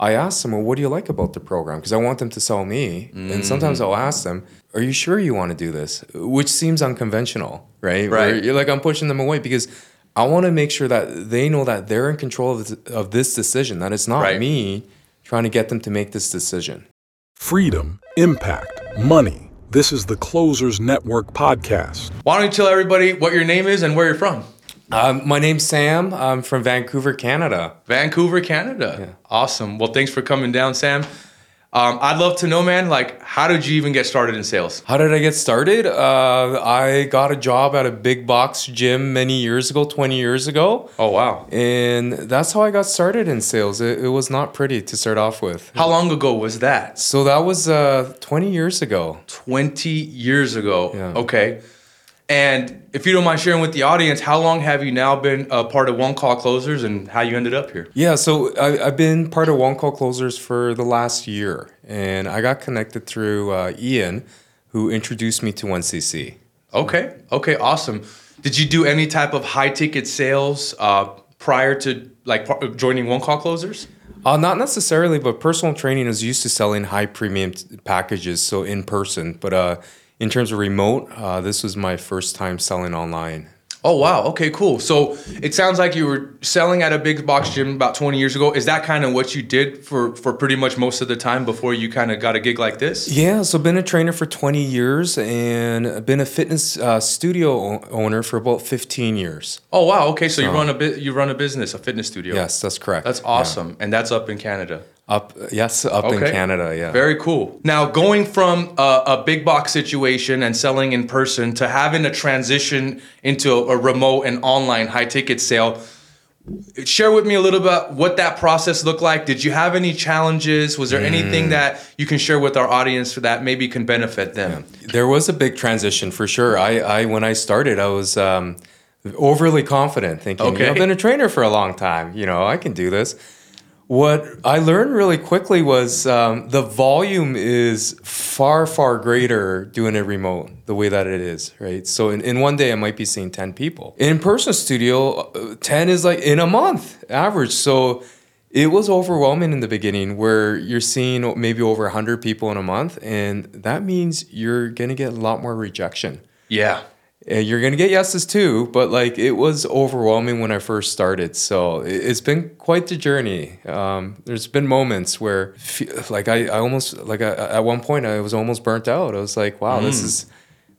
I ask them, well, what do you like about the program? Because I want them to sell me. And sometimes mm-hmm. I'll ask them, are you sure you want to do this? Which seems unconventional, right? Where Right. you're like, I'm pushing them away because I want to make sure that they know that they're in control of this, of this decision, that it's not Right. me trying to get them to make this decision. Freedom, impact, money. This is the Closers Network podcast. Why don't you tell everybody what your name is and where you're from? Um, my name's Sam. I'm from Vancouver, Canada. Vancouver, Canada. Yeah. Awesome. Well, thanks for coming down, Sam. Um, I'd love to know, man, like, how did you even get started in sales? How did I get started? Uh, I got a job at a big box gym many years ago, 20 years ago. Oh, wow. And that's how I got started in sales. It, it was not pretty to start off with. How long ago was that? So that was uh, 20 years ago. 20 years ago. Yeah. Okay. And if you don't mind sharing with the audience, how long have you now been a part of One Call Closers and how you ended up here? Yeah, so I, I've been part of One Call Closers for the last year. And I got connected through uh, Ian, who introduced me to 1CC. Okay. Okay. Awesome. Did you do any type of high ticket sales uh, prior to like joining One Call Closers? Uh, not necessarily, but personal training is used to selling high premium t- packages, so in person. But uh, in terms of remote, uh, this was my first time selling online. Oh wow. Okay. Cool. So it sounds like you were selling at a big box gym about 20 years ago. Is that kind of what you did for for pretty much most of the time before you kind of got a gig like this? Yeah, so been a trainer for 20 years and been a fitness uh, studio o- owner for about 15 years. Oh wow. Okay. So, you run a bit. You run a business, a fitness studio. Yes, that's correct. That's awesome, and that's up in Canada. Up, yes, up in Canada. Yeah. Very cool. Now, going from a, a big box situation and selling in person to having a transition into a, a remote and online high ticket sale, share with me a little bit what that process looked like. Did you have any challenges? Was there anything Mm. that you can share with our audience for that maybe can benefit them? There was a big transition for sure. I, I when I started, I was um, overly confident, thinking, Okay. I've been a trainer for a long time. You know, I can do this. What I learned really quickly was um, the volume is far, far greater doing it remote the way that it is, right? So in, in one day, I might be seeing 10 people. In person studio, uh, 10 is like in a month average. So it was overwhelming in the beginning where you're seeing maybe over 100 people in a month. And that means you're going to get a lot more rejection. Yeah. You're gonna get yeses too, but like it was overwhelming when I first started. So it- it's been quite the journey. Um, there's been moments where, like I, I almost like I, at one point I was almost burnt out. I was like, wow, this is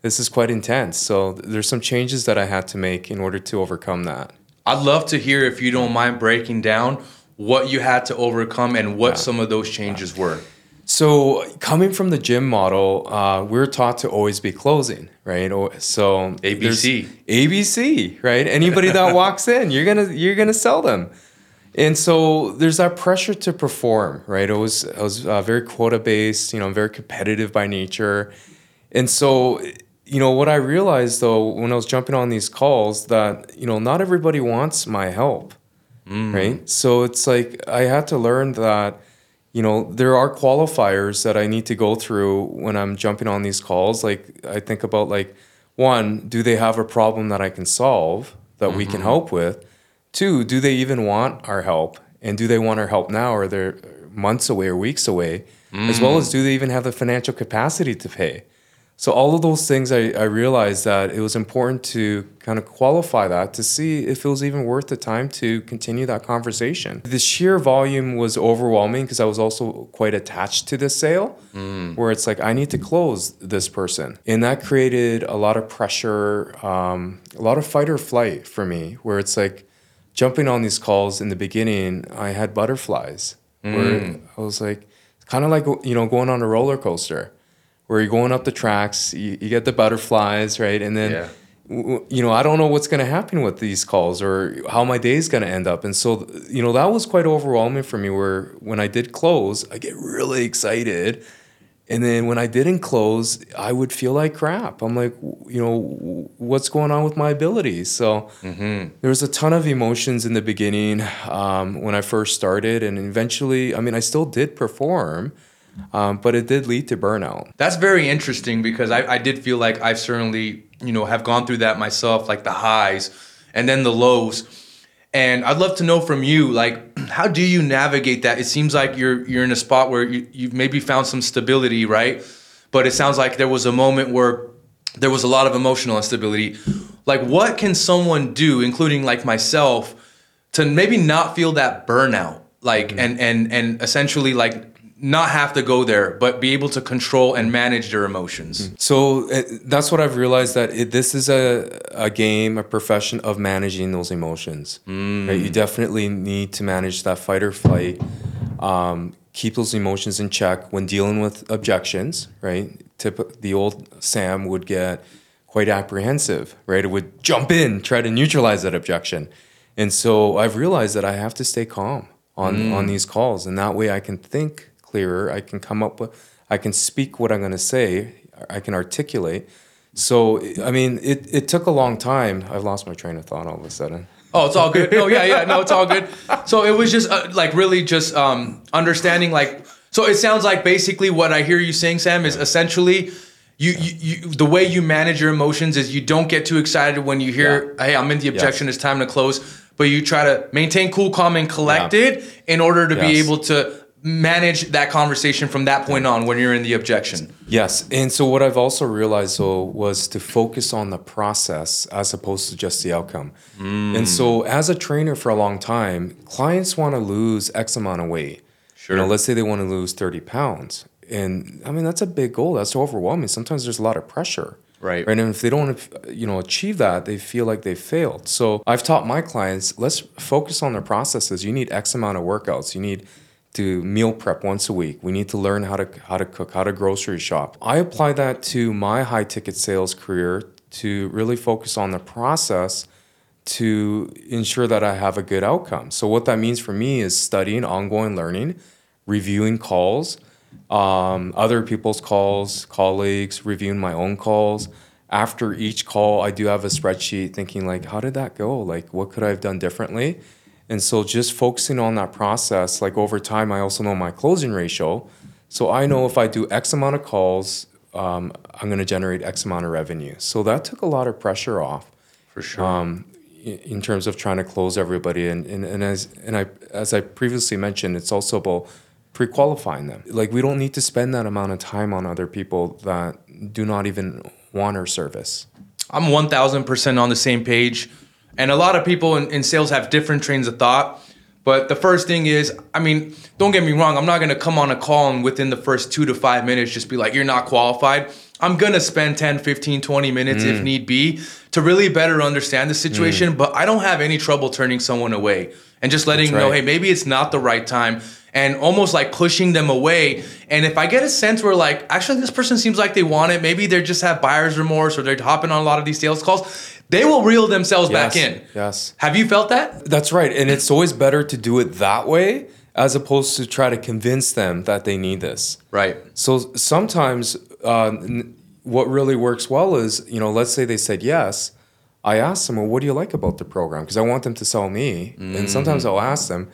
this is quite intense. So there's some changes that I had to make in order to overcome that. I'd love to hear if you don't mind breaking down what you had to overcome and what some of those changes were. So coming from the gym model, uh, we're taught to always be closing, right? So ABC. ABC, right? Anybody that walks in, you're gonna you're gonna sell them, and so there's that pressure to perform, right? I was I was uh, very quota based, you know, I'm very competitive by nature, and so you know what I realized though when I was jumping on these calls that you know not everybody wants my help, right? So it's like I had to learn that you know there are qualifiers that i need to go through when i'm jumping on these calls. Like i think about like one do they have a problem that i can solve that we can mm-hmm. help with? Two do they even want our help? And do they want our help now or they're months away or weeks away? As well as mm. do they even have the financial capacity to pay so all of those things I, I realized that it was important to kind of qualify that to see if it was even worth the time to continue that conversation. The sheer volume was overwhelming because I was also quite attached to this sale where it's like I need to close this person. And that created a lot of pressure, um, a lot of fight or flight for me where it's like jumping on these calls in the beginning, I had butterflies where I was like, kind of like, you know, going on a roller coaster where you're going up the tracks, you, you get the butterflies, right? And then, Yeah. w- you know, I don't know what's going to happen with these calls or how my day's going to end up. And so, you know, that was quite overwhelming for me where when I did close, I get really excited. And then when I didn't close, I would feel like crap. I'm like, you know, what's going on with my abilities? So there was a ton of emotions in the beginning um, when I first started. And eventually, I mean, I still did perform, um, but it did lead to burnout. That's very interesting because I, I did feel like I've certainly, you know, have gone through that myself, like the highs and then the lows. And I'd love to know from you, like, how do you navigate that? It seems like you're you're in a spot where you, you've maybe found some stability, right? But it sounds like there was a moment where there was a lot of emotional instability. Like, what can someone do, including like myself, to maybe not feel that burnout, like, and and and essentially like not have to go there, but be able to control and manage their emotions. So uh, that's what I've realized that it, this is a, a game, a profession of managing those emotions. Right? You definitely need to manage that fight or flight, um, keep those emotions in check when dealing with objections. Right? Tip, the old Sam would get quite apprehensive. Right? It would jump in, try to neutralize that objection, and so I've realized that I have to stay calm on on these calls, and that way I can think clearer. I can come up with, I can speak what I'm going to say. I can articulate. So, I mean, it, it took a long time. I've lost my train of thought all of a sudden. Oh, it's all good. No, yeah, yeah, no, it's all good. So it was just uh, like really just um, understanding like. So it sounds like basically what I hear you saying, Sam, is essentially. You, you, you, the way you manage your emotions is you don't get too excited when you hear, "Hey, I'm in the objection. It's time to close." But you try to maintain cool, calm, and collected in order to be able to manage that conversation from that point on when you're in the objection. Yes. And so, what I've also realized, though, was to focus on the process as opposed to just the outcome. Mm. And so, as a trainer for a long time, clients want to lose X amount of weight. Sure. You know, let's say they want to lose 30 pounds. And I mean, that's a big goal. That's overwhelming. Sometimes there's a lot of pressure. Right. Right. And if they don't, you know, achieve that, they feel like they failed. So I've taught my clients, let's focus on the processes. You need X amount of workouts. You need to meal prep once a week. We need to learn how to how to cook, how to grocery shop. I apply that to my high ticket sales career to really focus on the process to ensure that I have a good outcome. So what that means for me is studying, ongoing learning, reviewing calls, um, other people's calls, colleagues, reviewing my own calls. After each call, I do have a spreadsheet thinking like, how did that go? Like, what could I have done differently? And so just focusing on that process, like over time, I also know my closing ratio. So I know if I do X amount of calls, um, I'm going to generate X amount of revenue. So that took a lot of pressure off For sure. um, in terms of trying to close everybody. And, and, and as and I as I previously mentioned, it's also about pre-qualifying them. Like we don't need to spend that amount of time on other people that do not even want our service. I'm 1000% on the same page. And a lot of people in, in sales have different trains of thought. But the first thing is, I mean, don't get me wrong, I'm not gonna come on a call and within the first two to five minutes just be like, you're not qualified. I'm gonna spend 10, 15, 20 minutes if mm. need be to really better understand the situation. Mm. But I don't have any trouble turning someone away and just letting them know, right. hey, maybe it's not the right time and almost like pushing them away. And if I get a sense where like, actually this person seems like they want it, maybe they just have buyer's remorse or they're hopping on a lot of these sales calls, they will reel themselves back in. yes. Have you felt that? That's right. And it's always better to do it that way as opposed to try to convince them that they need this. Right. So sometimes uh, what really works well is, you know, let's say they said yes. I ask them, well, what do you like about the program? Because I want them to sell me. And sometimes I'll ask them,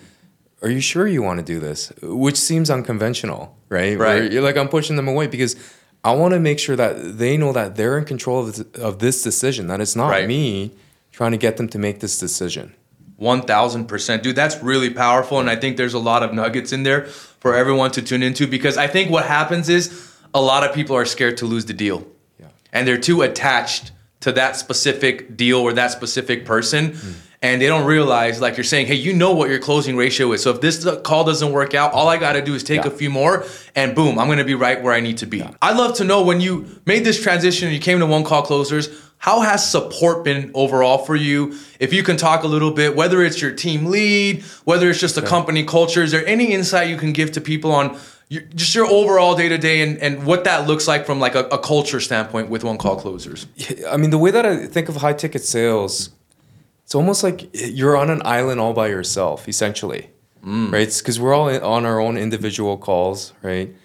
are you sure you want to do this? Which seems unconventional, right? Where Right. you're like, I'm pushing them away because I want to make sure that they know that they're in control of, this- of this decision, that it's not Right. me trying to get them to make this decision. 1000%. Dude, that's really powerful. And I think there's a lot of nuggets in there for everyone to tune into because I think what happens is a lot of people are scared to lose the deal. Yeah. And they're too attached to that specific deal or that specific person. Mm. And they don't realize, like you're saying, hey, you know what your closing ratio is. So if this call doesn't work out, all I got to do is take Yeah. a few more and boom, I'm going to be right where I need to be. I'd love to know when you made this transition and you came to one call closers, how has support been overall for you? If you can talk a little bit, whether it's your team lead, whether it's just the company culture, is there any insight you can give to people on your, just your overall day to day and and what that looks like from like a, a culture standpoint with one call closers? I mean, the way that I think of high ticket sales, it's almost like you're on an island all by yourself, essentially, right? Because we're all in, on our own individual calls, right?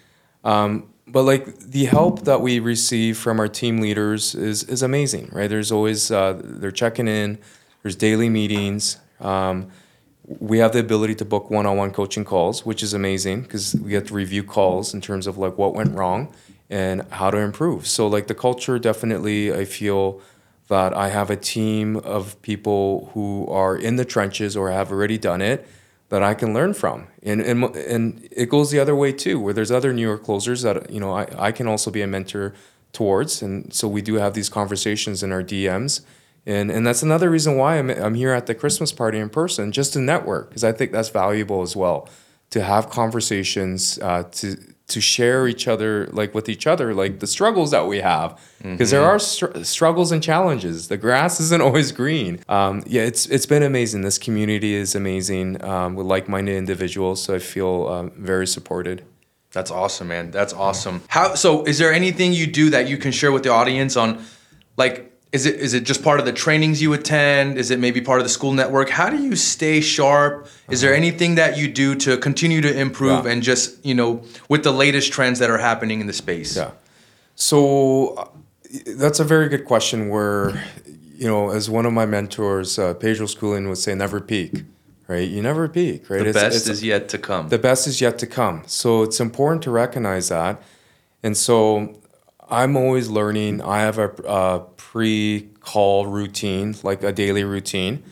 Um, but like the help that we receive from our team leaders is is amazing, right? There's always uh, they're checking in. There's daily meetings. Um, we have the ability to book one-on-one coaching calls, which is amazing because we get to review calls in terms of like what went wrong and how to improve. So like the culture definitely I feel that I have a team of people who are in the trenches or have already done it. that I can learn from. And, and, and it goes the other way too, where there's other newer closers that, you know, I, I can also be a mentor towards. And so we do have these conversations in our DMs. And, and that's another reason why I'm, I'm here at the Christmas party in person, just to network, because I think that's valuable as well, to have conversations, uh, to, to share each other like with each other like the struggles that we have. Because there are str- struggles and challenges. The grass isn't always green. Um, yeah it's it's been amazing. This community is amazing um, with like-minded individuals so i feel um, very supported. That's awesome, man. That's awesome. How so is there anything you do that you can share with the audience on like is it is it just part of the trainings you attend? Is it maybe part of the Skool network? How do you stay sharp? Is there anything that you do to continue to improve Yeah. and just, you know, with the latest trends that are happening in the space? Yeah. So uh, that's a very good question. Where, you know, as one of my mentors, uh, Bedros Keuilian would say, never peak, right? You never peak, right? The best is yet to come. the best is yet to come. So it's important to recognize that. And so I'm always learning. I have a, a pre-call routine, like a daily routine.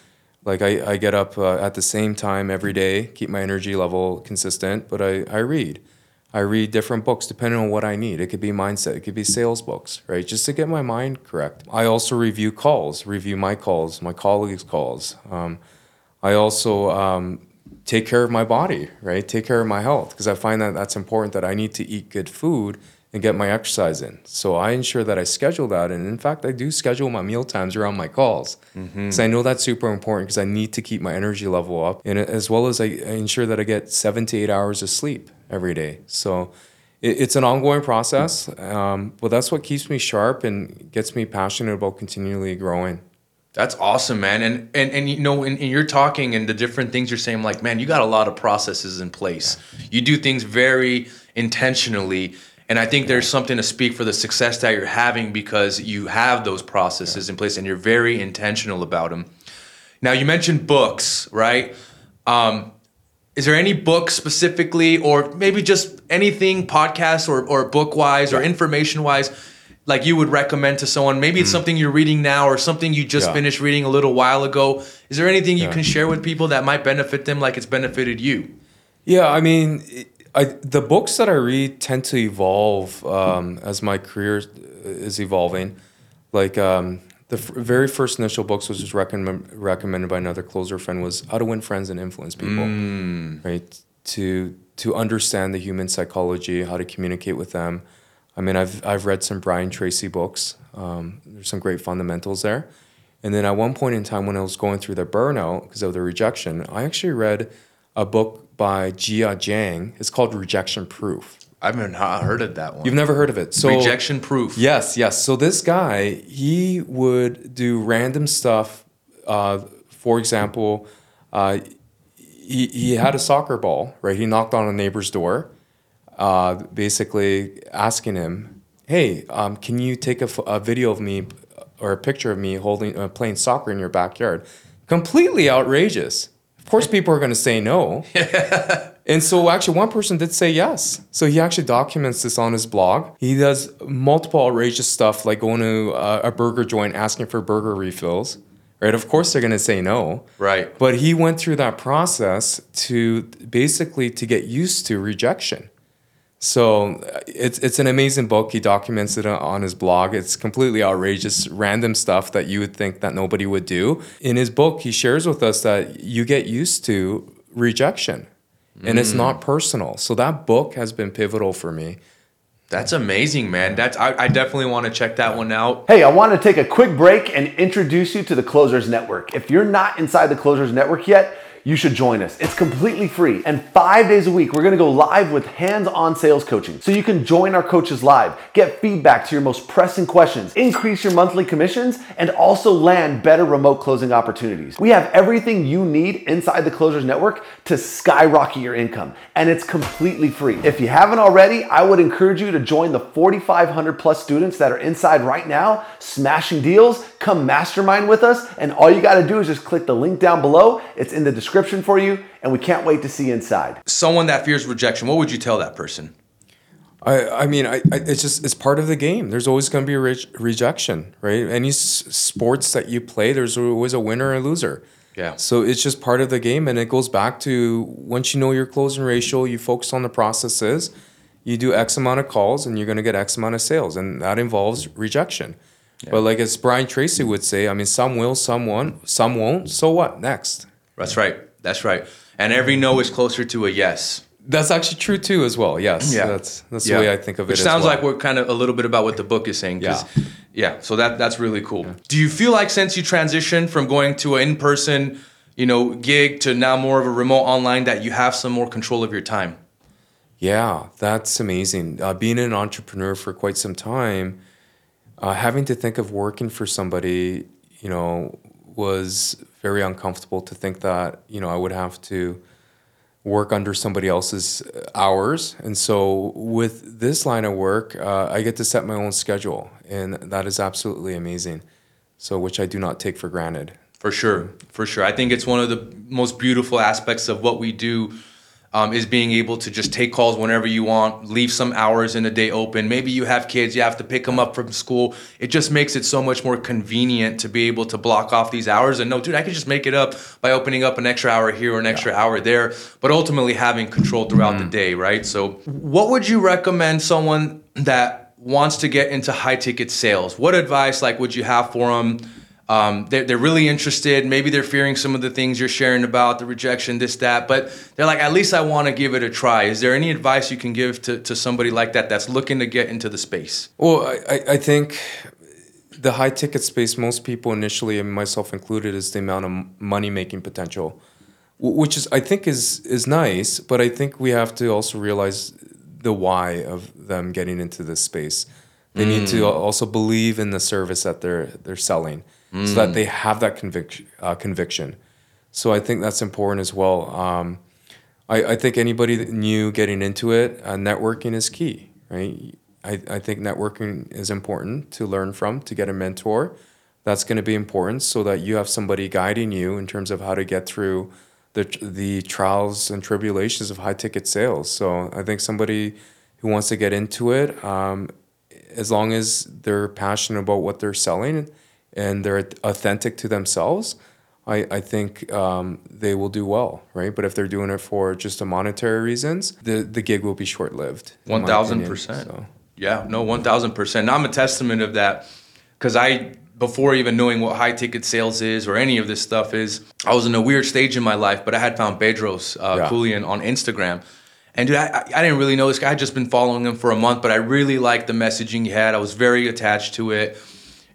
Like I, I get up uh, at the same time every day, keep my energy level consistent, but I, I read. I read different books depending on what I need. It could be mindset, it could be sales books, right? Just to get my mind correct. I also review calls, review my calls, my colleagues' calls. Um, I also um, take care of my body, right? Take care of my health because I find that that's important that I need to eat good food and get my exercise in. So I ensure that I schedule that. And in fact, I do schedule my meal times around my calls because I know that's super important because I need to keep my energy level up. And as well as I, I ensure that I get seven to eight hours of sleep every day. So it, it's an ongoing process, um, but that's what keeps me sharp and gets me passionate about continually growing. That's awesome, man. And and and you know, and, and you're talking and the different things you're saying, like, man, you got a lot of processes in place. You do things very intentionally. And I think there's something to speak for the success that you're having because you have those processes in place and you're very intentional about them. Now, you mentioned books, right? Um, is there any book specifically, or maybe just anything, podcast or, or book wise or information wise, like you would recommend to someone? Maybe it's something you're reading now or something you just. Yeah. finished reading a little while ago. Is there anything you Yeah. can share with people that might benefit them like it's benefited you? Yeah, I mean, I, the books that I read tend to evolve um, as my career is evolving. Like um, the f- very first initial books, which was recommend, recommended by another closer friend, was How to Win Friends and Influence People. Right to to understand the human psychology, how to communicate with them. I mean, I've I've read some Brian Tracy books. Um, there's some great fundamentals there. And then at one point in time, when I was going through the burnout because of the rejection, I actually read a book by Jia Jiang. It's called Rejection Proof. I've not heard of that one. You've never heard of it. So Rejection proof. Yes, yes. So this guy, he would do random stuff. Uh, for example, uh, he, he had a soccer ball, right? He knocked on a neighbor's door, uh, basically asking him, "Hey, um, can you take a, a video of me or a picture of me holding uh, playing soccer in your backyard?" Completely outrageous. Of course, people are going to say no. And so actually one person did say yes. So he actually documents this on his blog. He does multiple outrageous stuff like going to a, a burger joint asking for burger refills. Right? Of course they're going to say no. Right. But he went through that process to basically to get used to rejection. So uh, it's it's an amazing book. He documents it on his blog. It's completely outrageous, random stuff that you would think that nobody would do. In his book, he shares with us that you get used to rejection, and it's not personal. So that book has been pivotal for me. That's amazing, man. That's I, I definitely want to check that one out. Hey, I want to take a quick break and introduce you to the Closers Network. If you're not inside the Closers Network yet, you should join us. It's completely free. And five days a week, we're gonna go live with hands on sales coaching. So you can join our coaches live, get feedback to your most pressing questions, increase your monthly commissions, and also land better remote closing opportunities. We have everything you need inside the Closers Network to skyrocket your income. And it's completely free. If you haven't already, I would encourage you to join the 4,500 plus students that are inside right now, smashing deals. Come mastermind with us. And all you gotta do is just click the link down below. It's in the description for you. And we can't wait to see you inside. Someone that fears rejection, what would you tell that person? I, I mean, I, I, it's just it's part of the game. There's always going to be a re- rejection, right? Any s- sports that you play, there's always a winner and a loser. Yeah. So it's just part of the game, and it goes back to once you know your closing ratio, you focus on the processes. You do X amount of calls, and you're going to get X amount of sales, and that involves rejection. But like as Brian Tracy would say, I mean, some will, some won't, some won't. So what? Next. That's right. That's right. And every no is closer to a yes. That's actually true too, as well. Yes. Yeah. That's that's Yeah. the way I think of it. as sounds well. like we're kind of a little bit about what the book is saying. yeah. Yeah. So that that's really cool. Do you feel like since you transitioned from going to an in-person, you know, gig to now more of a remote online, that you have some more control of your time? Yeah, that's amazing. Uh, being an entrepreneur for quite some time, uh, having to think of working for somebody, you know, was very uncomfortable to think that, you know, I would have to work under somebody else's hours. And so with this line of work, uh, I get to set my own schedule, and that is absolutely amazing. So, which I do not take for granted. For sure, for sure. I think it's one of the most beautiful aspects of what we do um, is being able to just take calls whenever you want, leave some hours in the day open. Maybe you have kids, you have to pick them up from school. It just makes it so much more convenient to be able to block off these hours and no, dude, I can just make it up by opening up an extra hour here or an extra hour there, but ultimately having control throughout the day, right? So, what would you recommend someone that wants to get into high ticket sales? What advice like would you have for them? Um, they're, they're really interested. Maybe they're fearing some of the things you're sharing about the rejection, this, that, but they're like, at least I want to give it a try. Is there any advice you can give to, to somebody like that that's looking to get into the space? Well, I, I- think the high ticket space, most people initially, and myself included, is the amount of money making potential, which is I think is is nice. But I think we have to also realize the why of them getting into this space. They need to also believe in the service that they're they're selling, so that they have that conviction. Uh, conviction. So I think that's important as well. Um, I, I think anybody that new getting into it, uh, networking is key, right? I, I think networking is important to learn from, to get a mentor. That's going to be important so that you have somebody guiding you in terms of how to get through the, the trials and tribulations of high ticket sales. So I think somebody who wants to get into it, um, as long as they're passionate about what they're selling and they're authentic to themselves, I, I think um, they will do well, right? But if they're doing it for just a monetary reasons, the, the gig will be short lived. One thousand percent. Yeah, no, one thousand percent. And I'm a testament of that because I, before even knowing what high ticket sales is or any of this stuff is, I was in a weird stage in my life. But I had found Bedros uh, Yeah. Keuilian on Instagram, and dude, I, I didn't really know this guy. I would just been following him for a month, but I really liked the messaging he had. I was very attached to it.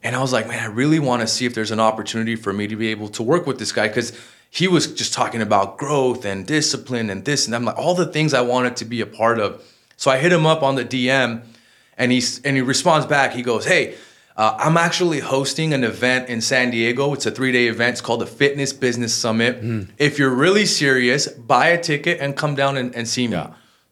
And I was like, man, I really want to see if there's an opportunity for me to be able to work with this guy because he was just talking about growth and discipline and this and I'm like all the things I wanted to be a part of. So I hit him up on the DM, and he's and he responds back. He goes, "Hey, uh, I'm actually hosting an event in San Diego. It's a three day event. It's called the Fitness Business Summit. If you're really serious, buy a ticket and come down and, and see me."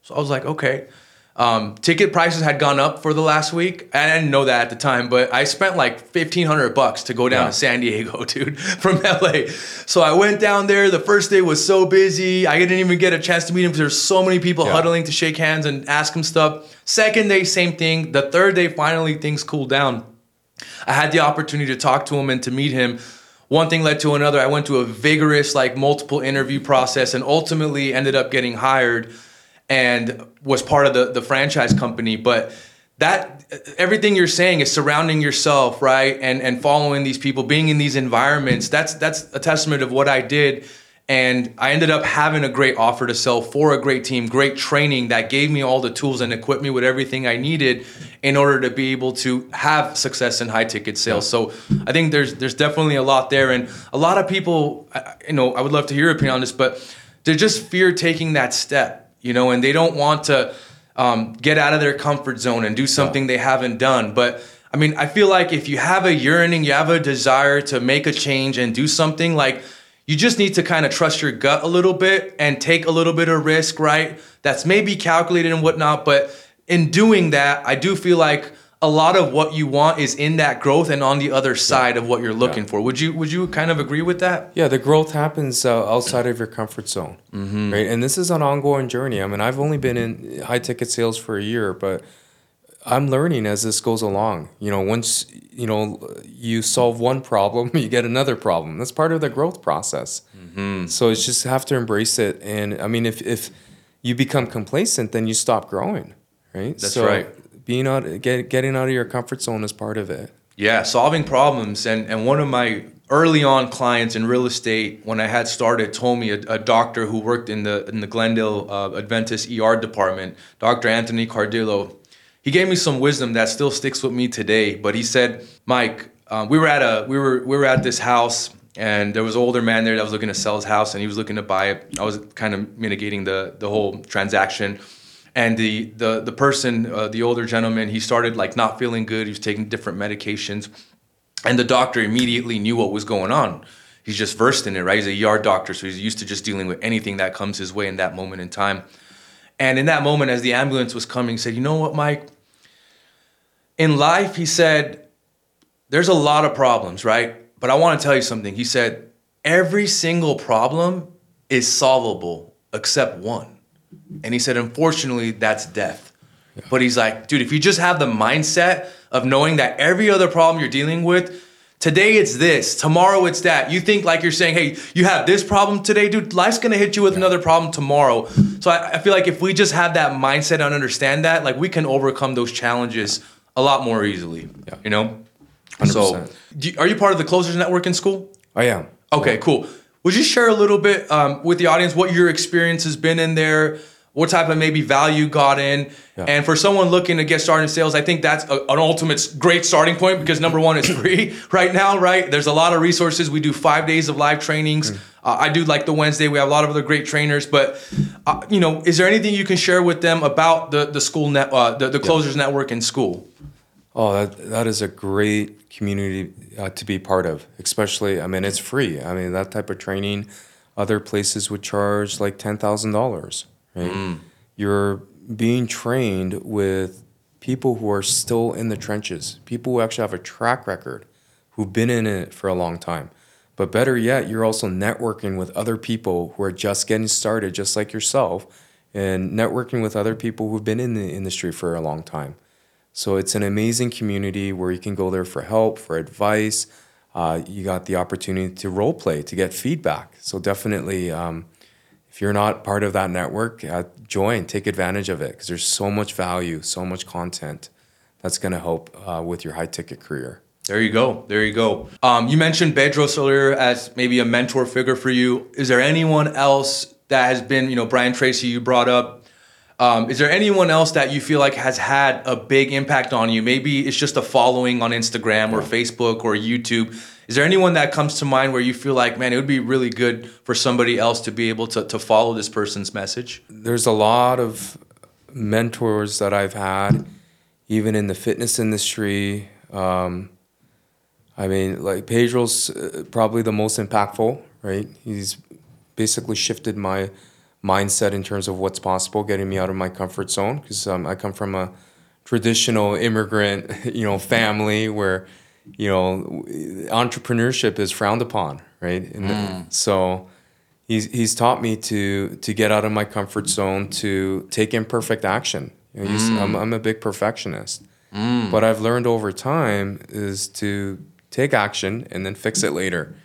So I was like, "Okay." Um, ticket prices had gone up for the last week. I didn't know that at the time, but I spent like fifteen hundred bucks to go down Yeah. to San Diego, dude, from LA. So I went down there. The first day was so busy. I didn't even get a chance to meet him because there's so many people Yeah. huddling to shake hands and ask him stuff. Second day, same thing. The third day, finally things cooled down. I had the opportunity to talk to him and to meet him. One thing led to another. I went to a vigorous, like multiple interview process and ultimately ended up getting hired and was part of the, the franchise company. But that everything you're saying is surrounding yourself, right? And and following these people, being in these environments, that's that's a testament of what I did. And I ended up having a great offer to sell for a great team, great training that gave me all the tools and equipped me with everything I needed in order to be able to have success in high ticket sales. So I think there's there's definitely a lot there, and a lot of people, you know, I would love to hear your opinion on this, but they just fear taking that step, you know, and they don't want to um, get out of their comfort zone and do something they haven't done, but. I mean, I feel like if you have a yearning, you have a desire to make a change and do something, like you just need to kind of trust your gut a little bit and take a little bit of risk, right? That's maybe calculated and whatnot, but in doing that, I do feel like a lot of what you want is in that growth and on the other side of what you're looking for. Would you would you kind of agree with that? Yeah, the growth happens uh, outside of your comfort zone, right? And this is an ongoing journey. I mean, I've only been in high ticket sales for a year, but I'm learning as this goes along. You know, once you know you solve one problem, you get another problem. That's part of the growth process. Mm-hmm. So it's just have to embrace it. And I mean, if if you become complacent, then you stop growing, right? That's so right. Being out, get, getting out of your comfort zone is part of it. Yeah, solving problems. And, and one of my early on clients in real estate, when I had started, told me a, a doctor who worked in the, in the Glendale uh, Adventist ER department, Dr. Anthony Cardillo, he gave me some wisdom that still sticks with me today. But he said, Mike, uh, we were at a we were we were at this house and there was an older man there that was looking to sell his house and he was looking to buy it. I was kind of mitigating the the whole transaction and the the the person, uh, the older gentleman, he started like not feeling good. He was taking different medications, and the doctor immediately knew what was going on. He's just versed in it, right? He's a ER doctor, so he's used to just dealing with anything that comes his way in that moment in time. And in that moment, as the ambulance was coming, he said, "You know what, Mike? In life, he said, there's a lot of problems, right? But I want to tell you something. He said, every single problem is solvable except one." And he said, unfortunately, that's death. But he's like, dude, if you just have the mindset of knowing that every other problem you're dealing with, today it's this, tomorrow it's that. You think like you're saying, hey, you have this problem today, dude, life's gonna hit you with another problem tomorrow. So I, I feel like if we just have that mindset and understand that, like we can overcome those challenges a lot more easily. Yeah. You know? So, 100%. do you- are you part of the Closers Network in Skool? I am. Okay, cool. Would you share a little bit um, with the audience what your experience has been in there? What type of maybe value got in? Yeah. And for someone looking to get started in sales, I think that's a, an ultimate great starting point because number one, it's free right now, right? There's a lot of resources. We do five days of live trainings. Mm. Uh, I do like the Wednesday. We have a lot of other great trainers. But uh, you know, is there anything you can share with them about the the Skool net, uh, the, the Closers Network in Skool? Oh, that that is a great community uh, to be part of. Especially, I mean, it's free. I mean, that type of training, other places would charge like ten thousand dollars. Right? You're being trained with people who are still in the trenches, people who actually have a track record, who've been in it for a long time. But better yet, you're also networking with other people who are just getting started, just like yourself, and networking with other people who've been in the industry for a long time. So it's an amazing community where you can go there for help, for advice. Uh, you got the opportunity to role play, to get feedback. So definitely, um, if you're not part of that network, uh, join, take advantage of it because there's so much value, so much content that's going to help uh, with your high ticket career. There you go. There you go. Um, you mentioned Bedros earlier as maybe a mentor figure for you. Is there anyone else that has been, you know, Brian Tracy, you brought up? Um, is there anyone else that you feel like has had a big impact on you? Maybe it's just a following on Instagram or Facebook or YouTube. Is there anyone that comes to mind where you feel like, man, it would be really good for somebody else to be able to, to follow this person's message? there's a lot of mentors that I've had, even in the fitness industry. Um, I mean, like Bedros uh, probably the most impactful, right? He's basically shifted my mindset in terms of what's possible, getting me out of my comfort zone because um, I come from a traditional immigrant, you know, family where, you know, entrepreneurship is frowned upon, right? And hmm. so he's he's taught me to to get out of my comfort zone, to take imperfect action. You know, he's- I'm, hmm. I'm a big perfectionist. Hmm. What I've learned over time is to take action and then fix it later.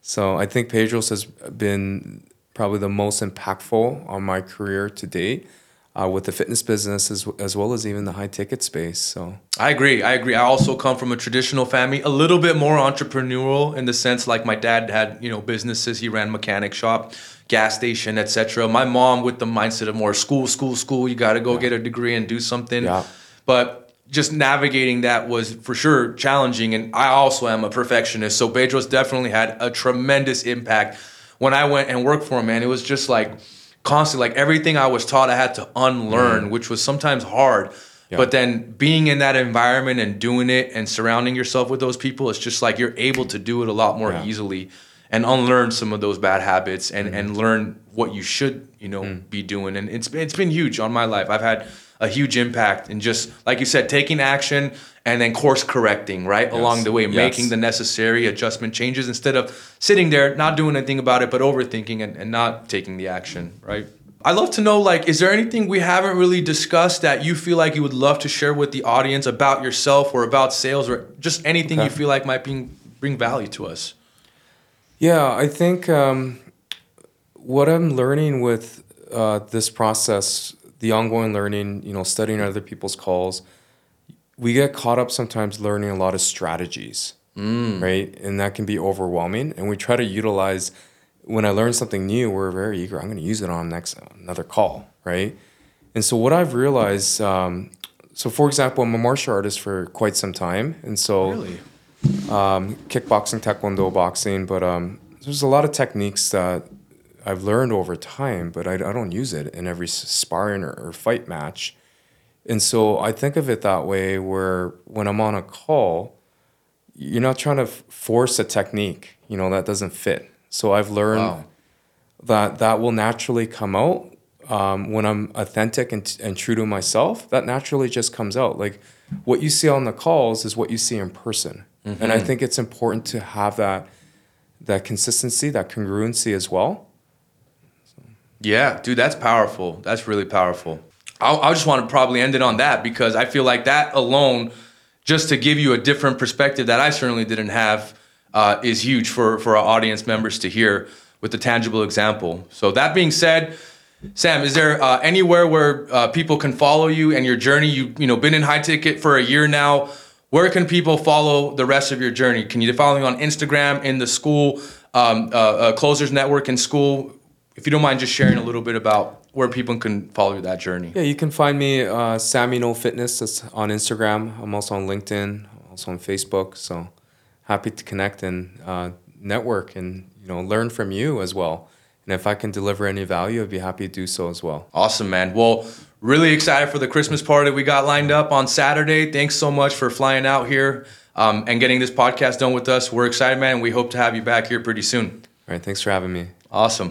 So I think Bedros has been probably the most impactful on my career to date uh, with the fitness business as, as well as even the high ticket space. So I agree. I agree. I also come from a traditional family, a little bit more entrepreneurial in the sense like my dad had, you know, businesses. He ran mechanic shop, gas station, etc. My mom with the mindset of more school, school, school. You got to go get a degree and do something. Yeah. But just navigating that was for sure challenging. And I also am a perfectionist. So Bedros definitely had a tremendous impact when I went and worked for him, man. It was just like constantly, like everything I was taught, I had to unlearn, mm. which was sometimes hard. But then being in that environment and doing it and surrounding yourself with those people, it's just like you're able to do it a lot more Yeah. easily and unlearn some of those bad habits and, mm. and learn what you should, you know, mm. be doing. And it's it's been huge on my life. I've had a huge impact in just, like you said, taking action and then course correcting, right? Along the way, Yes. making the necessary adjustment changes instead of sitting there, not doing anything about it, but overthinking and, and not taking the action, right? I'd love to know, like, is there anything we haven't really discussed that you feel like you would love to share with the audience about yourself or about sales or just anything you feel like might bring bring value to us? Yeah, I think um, what I'm learning with uh, this process, the ongoing learning, you know, studying other people's calls, we get caught up sometimes learning a lot of strategies, right? And that can be overwhelming. And we try to utilize when I learn something new, we're very eager. I'm going to use it on next another call, right? And so what I've realized, um, so for example, I'm a martial artist for quite some time, and so Really? kickboxing, taekwondo, boxing, but um, there's a lot of techniques that I've learned over time, but I, I don't use it in every sparring or, or fight match. And so I think of it that way where when I'm on a call, you're not trying to f- force a technique, you know, that doesn't fit. So I've learned Wow. that that will naturally come out um, when I'm authentic and, and true to myself. That naturally just comes out. Like what you see on the calls is what you see in person, and I think it's important to have that that consistency, that congruency as well. Yeah, dude, that's powerful. That's really powerful. I, I just want to probably end it on that because I feel like that alone, just to give you a different perspective that I certainly didn't have, uh, is huge for for our audience members to hear with a tangible example. So that being said. Sam, is there uh, anywhere where uh, people can follow you and your journey? You you know been in high ticket for a year now. Where can people follow the rest of your journey? Can you follow me on Instagram, in the Skool, um, uh, uh, Closers Network in Skool? If you don't mind just sharing a little bit about where people can follow that journey. Yeah, you can find me uh, Sammy Noh Fitness. That's on Instagram. I'm also on LinkedIn, also on Facebook. So happy to connect and uh, network and you know learn from you as well. And if I can deliver any value, I'd be happy to do so as well. Awesome, man. Well, really excited for the Christmas party we got lined up on Saturday. Thanks so much for flying out here um, and getting this podcast done with us. We're excited, man. and We hope to have you back here pretty soon. All right, thanks for having me. Awesome.